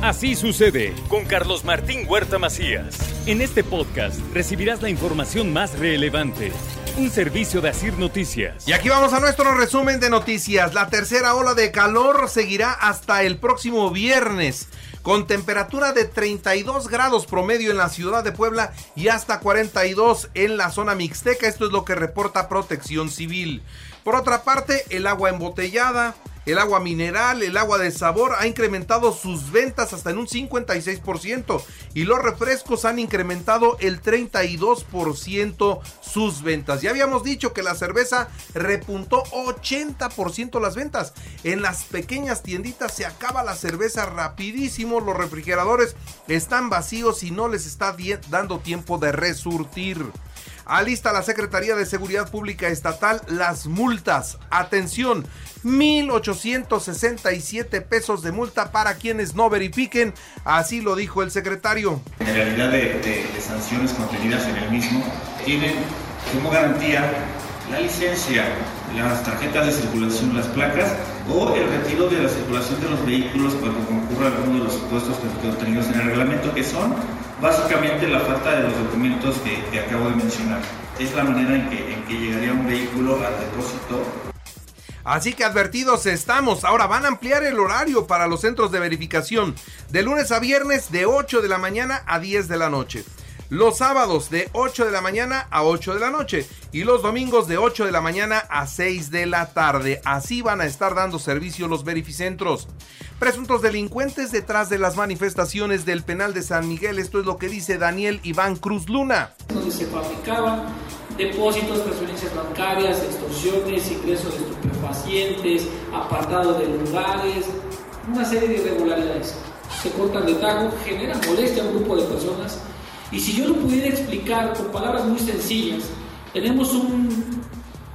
Así sucede con Carlos Martín Huerta Macías. En este podcast recibirás la información más relevante. Un servicio de Asir Noticias. Y aquí vamos a nuestro resumen de noticias. La tercera ola de calor seguirá hasta el próximo viernes con temperatura de 32 grados promedio en la ciudad de Puebla y hasta 42 en la zona mixteca. Esto es lo que reporta Protección Civil. Por otra parte, el agua embotellada, el agua mineral, el agua de sabor ha incrementado sus ventas hasta en un 56% y los refrescos han incrementado el 32% sus ventas. Ya habíamos dicho que la cerveza repuntó 80% las ventas. En las pequeñas tienditas se acaba la cerveza rapidísimo, los refrigeradores están vacíos y no les está dando tiempo de resurtir. Alista la Secretaría de Seguridad Pública Estatal las multas. Atención, 1.867 pesos de multa para quienes no verifiquen. Así lo dijo el secretario. En realidad de, sanciones contenidas en el mismo tienen como garantía la licencia, las tarjetas de circulación, las placas o el retiro de la circulación de los vehículos cuando concurra alguno de los supuestos contenidos en el reglamento, que son básicamente la falta de los documentos que, acabo de mencionar. Es la manera en que, en que llegaría un vehículo al depósito Así que advertidos estamos. Ahora van a ampliar el horario para los centros de verificación de lunes a viernes de 8 de la mañana a 10 de la noche. Los sábados de 8 de la mañana a 8 de la noche y los domingos de 8 de la mañana a 6 de la tarde. Así van a estar dando servicio los verificentros. Presuntos delincuentes detrás de las manifestaciones del penal de San Miguel. Esto es lo que dice Daniel Iván Cruz Luna. Donde se fabricaban depósitos, transferencias bancarias, extorsiones, ingresos de estupefacientes, apartado de lugares, una serie de irregularidades. Se cortan de tajo, generan molestia a un grupo de personas. Y si yo lo pudiera explicar con palabras muy sencillas, tenemos un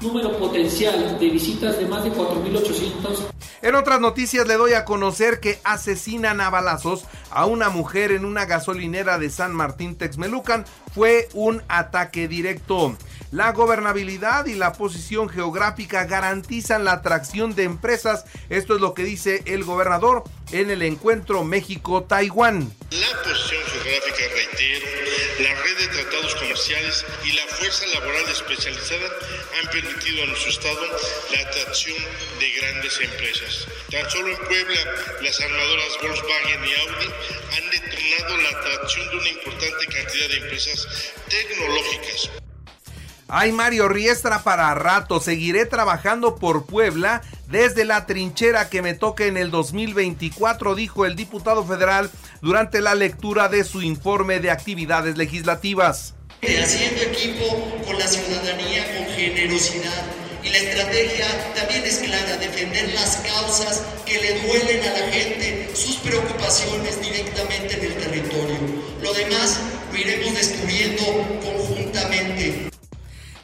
número potencial de visitas de más de 4.800 en otras noticias le doy a conocer que asesinan a balazos a una mujer en una gasolinera de San Martín Texmelucan. Fue un ataque directo. La gobernabilidad y la posición geográfica garantizan la atracción de empresas. Esto es lo que dice el gobernador en el encuentro México-Taiwán. La geográfica, reitero, la red de tratados comerciales y la fuerza laboral especializada han permitido a nuestro Estado la atracción de grandes empresas. Tan solo en Puebla, las armadoras Volkswagen y Audi han detonado la atracción de una importante cantidad de empresas tecnológicas. Ay, Mario Riestra para rato. Seguiré trabajando por Puebla desde la trinchera que me toque en el 2024, dijo el diputado federal durante la lectura de su informe de actividades legislativas. Haciendo equipo con la ciudadanía, con generosidad. Y la estrategia también es clara, defender las causas que le duelen a la gente, sus preocupaciones directamente en el territorio. Lo demás lo iremos descubriendo conjuntamente.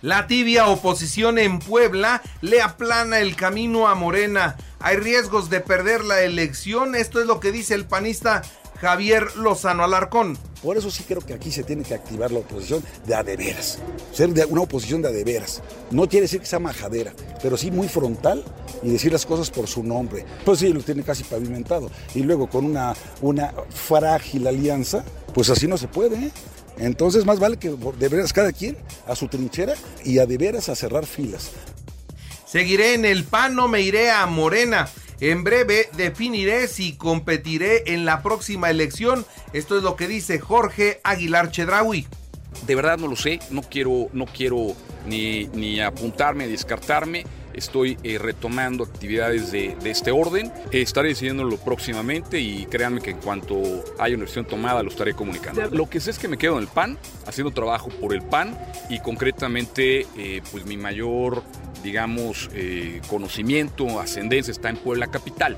La tibia oposición en Puebla le aplana el camino a Morena. Hay riesgos de perder la elección. Esto es lo que dice el panista Javier Lozano Alarcón. Por eso sí creo que aquí se tiene que activar la oposición de a de veras. Ser de una oposición de a de veras. No quiere decir que sea majadera, pero sí muy frontal y decir las cosas por su nombre. Pues sí, lo tiene casi pavimentado. Y luego con una, una frágil alianza, pues así no se puede. ¿eh? Entonces más vale que de veras cada quien a su trinchera y a de veras a cerrar filas. Seguiré en el PAN, no me iré a Morena. En breve definiré si competiré en la próxima elección. Esto es lo que dice Jorge Aguilar Chedraui. De verdad no lo sé, no quiero, no quiero ni, ni apuntarme, descartarme estoy eh, retomando actividades de, este orden. estaré decidiéndolo próximamente y créanme que en cuanto haya una decisión tomada lo estaré comunicando. Lo que sé es que me quedo en el PAN, haciendo trabajo por el PAN y concretamente eh, pues mi mayor, digamos, eh, conocimiento, ascendencia está en Puebla Capital.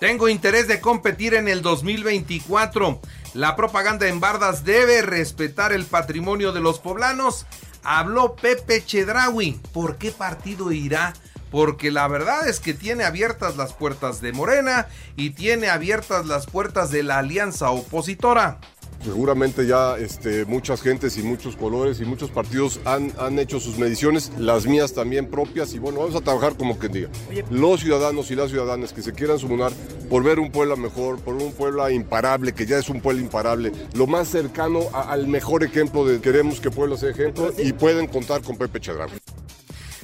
Tengo interés de competir en el 2024. La propaganda en Bardas debe respetar el patrimonio de los poblanos habló Pepe Chedraui. ¿Por qué partido irá? Porque la verdad es que tiene abiertas las puertas de Morena y tiene abiertas las puertas de la alianza opositora. Seguramente ya este, muchas gentes y muchos colores y muchos partidos han, han hecho sus mediciones, las mías también propias, y bueno, vamos a trabajar como que diga. Los ciudadanos y las ciudadanas que se quieran sumar por ver un pueblo mejor, por un pueblo imparable, que ya es un pueblo imparable, lo más cercano al mejor ejemplo de queremos que Puebla sea ejemplo y pueden contar con Pepe Chedraui.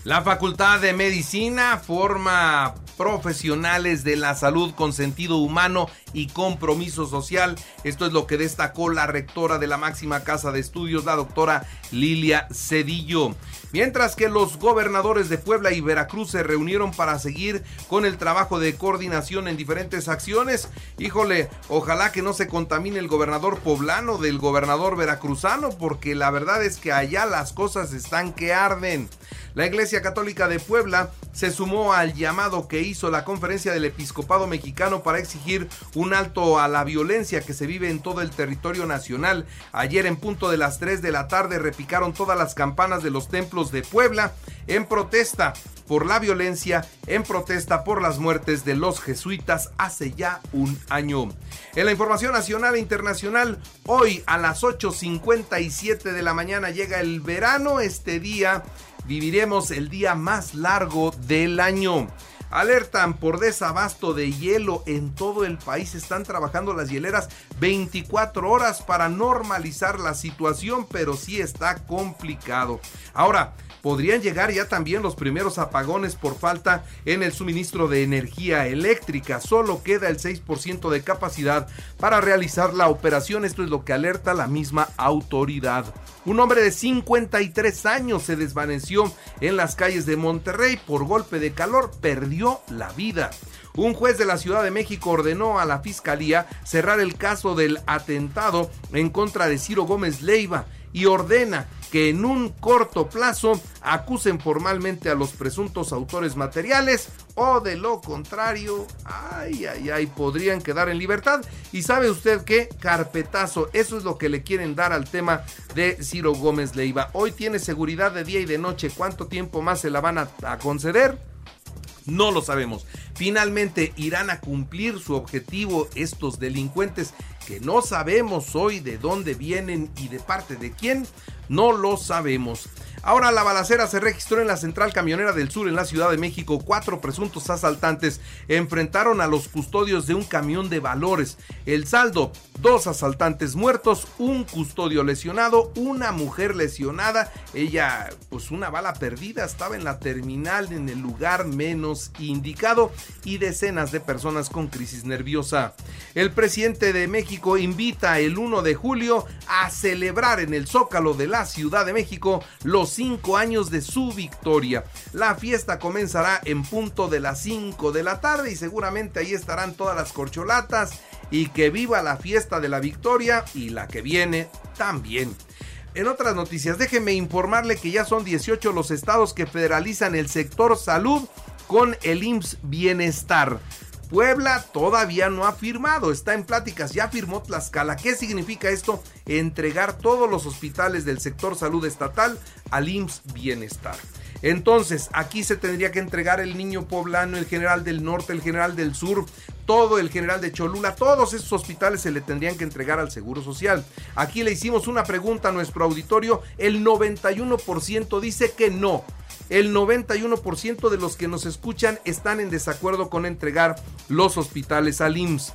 La Facultad de Medicina forma profesionales de la salud con sentido humano y compromiso social. Esto es lo que destacó la rectora de la máxima casa de estudios, la doctora Lilia Cedillo. Mientras que los gobernadores de Puebla y Veracruz se reunieron para seguir con el trabajo de coordinación en diferentes acciones. Híjole, ojalá que no se contamine el gobernador poblano del gobernador veracruzano, porque la verdad es que allá las cosas están que arden. La Iglesia Católica de Puebla se sumó al llamado que hizo la conferencia del episcopado mexicano para exigir un alto a la violencia que se vive en todo el territorio nacional. Ayer en punto de las 3 de la tarde repicaron todas las campanas de los templos de Puebla en protesta por la violencia, en protesta por las muertes de los jesuitas hace ya un año. En la información nacional e internacional, hoy a las 8.57 de la mañana llega el verano. Este día viviremos el día más largo del año. Alertan por desabasto de hielo en todo el país. Están trabajando las hieleras 24 horas para normalizar la situación, pero sí está complicado. Ahora, podrían llegar ya también los primeros apagones por falta en el suministro de energía eléctrica. Solo queda el 6% de capacidad para realizar la operación. Esto es lo que alerta la misma autoridad. Un hombre de 53 años se desvaneció en las calles de Monterrey por golpe de calor, perdió la vida. Un juez de la Ciudad de México ordenó a la Fiscalía cerrar el caso del atentado en contra de Ciro Gómez Leiva y ordena que en un corto plazo acusen formalmente a los presuntos autores materiales o de lo contrario, ay, ay, ay, podrían quedar en libertad. Y sabe usted qué, carpetazo, eso es lo que le quieren dar al tema de Ciro Gómez Leiva. Hoy tiene seguridad de día y de noche, ¿cuánto tiempo más se la van a, a conceder? No lo sabemos. Finalmente irán a cumplir su objetivo estos delincuentes que no sabemos hoy de dónde vienen y de parte de quién. No lo sabemos. Ahora la balacera se registró en la central camionera del sur en la Ciudad de México. Cuatro presuntos asaltantes enfrentaron a los custodios de un camión de valores. El saldo, dos asaltantes muertos, un custodio lesionado, una mujer lesionada. Ella, pues una bala perdida, estaba en la terminal en el lugar menos indicado y decenas de personas con crisis nerviosa. El presidente de México invita el 1 de julio a celebrar en el Zócalo de la Ciudad de México los cinco años de su victoria. La fiesta comenzará en punto de las 5 de la tarde y seguramente ahí estarán todas las corcholatas y que viva la fiesta de la victoria y la que viene también. En otras noticias, déjeme informarle que ya son 18 los estados que federalizan el sector salud con el IMSS Bienestar. Puebla todavía no ha firmado, está en pláticas, ya firmó Tlaxcala. ¿Qué significa esto? Entregar todos los hospitales del sector salud estatal al IMSS Bienestar. Entonces, aquí se tendría que entregar el niño poblano, el general del norte, el general del sur, todo el general de Cholula, todos esos hospitales se le tendrían que entregar al Seguro Social. Aquí le hicimos una pregunta a nuestro auditorio, el 91% dice que no. El 91% de los que nos escuchan están en desacuerdo con entregar los hospitales al IMSS.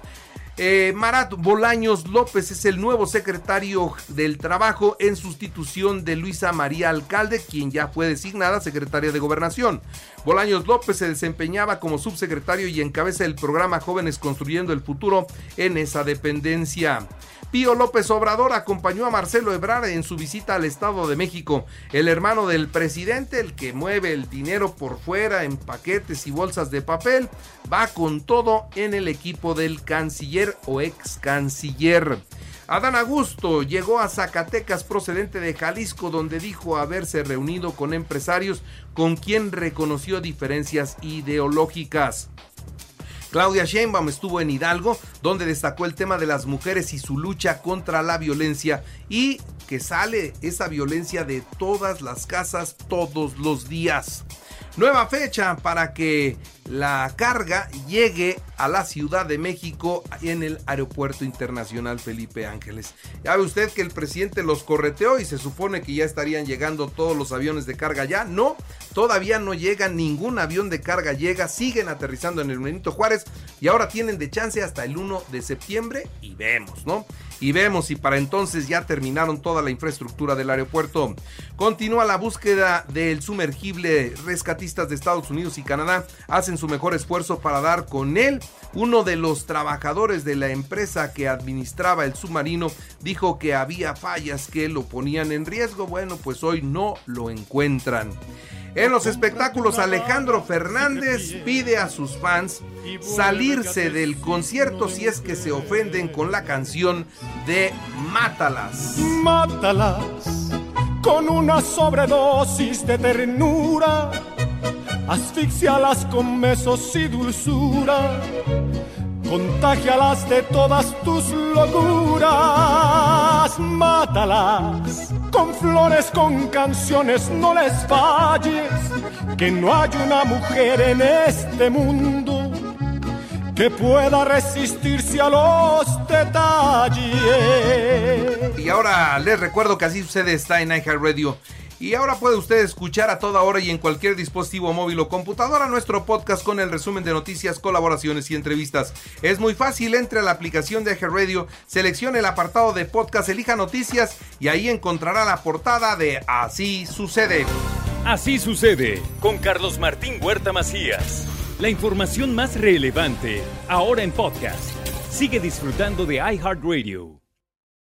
Eh, Marat Bolaños López es el nuevo secretario del Trabajo en sustitución de Luisa María Alcalde, quien ya fue designada secretaria de Gobernación. Bolaños López se desempeñaba como subsecretario y encabeza el programa Jóvenes Construyendo el Futuro en esa dependencia. Pío López Obrador acompañó a Marcelo Ebrard en su visita al Estado de México. El hermano del presidente, el que mueve el dinero por fuera en paquetes y bolsas de papel, va con todo en el equipo del canciller o ex canciller. Adán Augusto llegó a Zacatecas procedente de Jalisco donde dijo haberse reunido con empresarios con quien reconoció diferencias ideológicas. Claudia Sheinbaum estuvo en Hidalgo, donde destacó el tema de las mujeres y su lucha contra la violencia y que sale esa violencia de todas las casas todos los días. Nueva fecha para que la carga llegue a la Ciudad de México en el Aeropuerto Internacional Felipe Ángeles. Ya ve usted que el presidente los correteó y se supone que ya estarían llegando todos los aviones de carga ya. No, todavía no llega ningún avión de carga, llega, siguen aterrizando en el Benito Juárez y ahora tienen de chance hasta el 1 de septiembre y vemos, ¿no? y vemos si para entonces ya terminaron toda la infraestructura del aeropuerto. Continúa la búsqueda del sumergible. Rescatistas de Estados Unidos y Canadá hacen su mejor esfuerzo para dar con él. Uno de los trabajadores de la empresa que administraba el submarino dijo que había fallas que lo ponían en riesgo. Bueno, pues hoy no lo encuentran. En los espectáculos, Alejandro Fernández pide a sus fans salirse del concierto si es que se ofenden con la canción de Mátalas. Mátalas con una sobredosis de ternura, asfixialas con besos y dulzura Contagialas de todas tus locuras, mátalas con flores, con canciones, no les falles, que no hay una mujer en este mundo que pueda resistirse a los detalles. Y ahora les recuerdo que así sucede está en iHeartRadio. Y ahora puede usted escuchar a toda hora y en cualquier dispositivo móvil o computadora nuestro podcast con el resumen de noticias, colaboraciones y entrevistas. Es muy fácil, entre a la aplicación de Eje Radio, seleccione el apartado de podcast, elija noticias y ahí encontrará la portada de Así sucede. Así sucede con Carlos Martín Huerta Macías. La información más relevante ahora en podcast. Sigue disfrutando de iHeartRadio.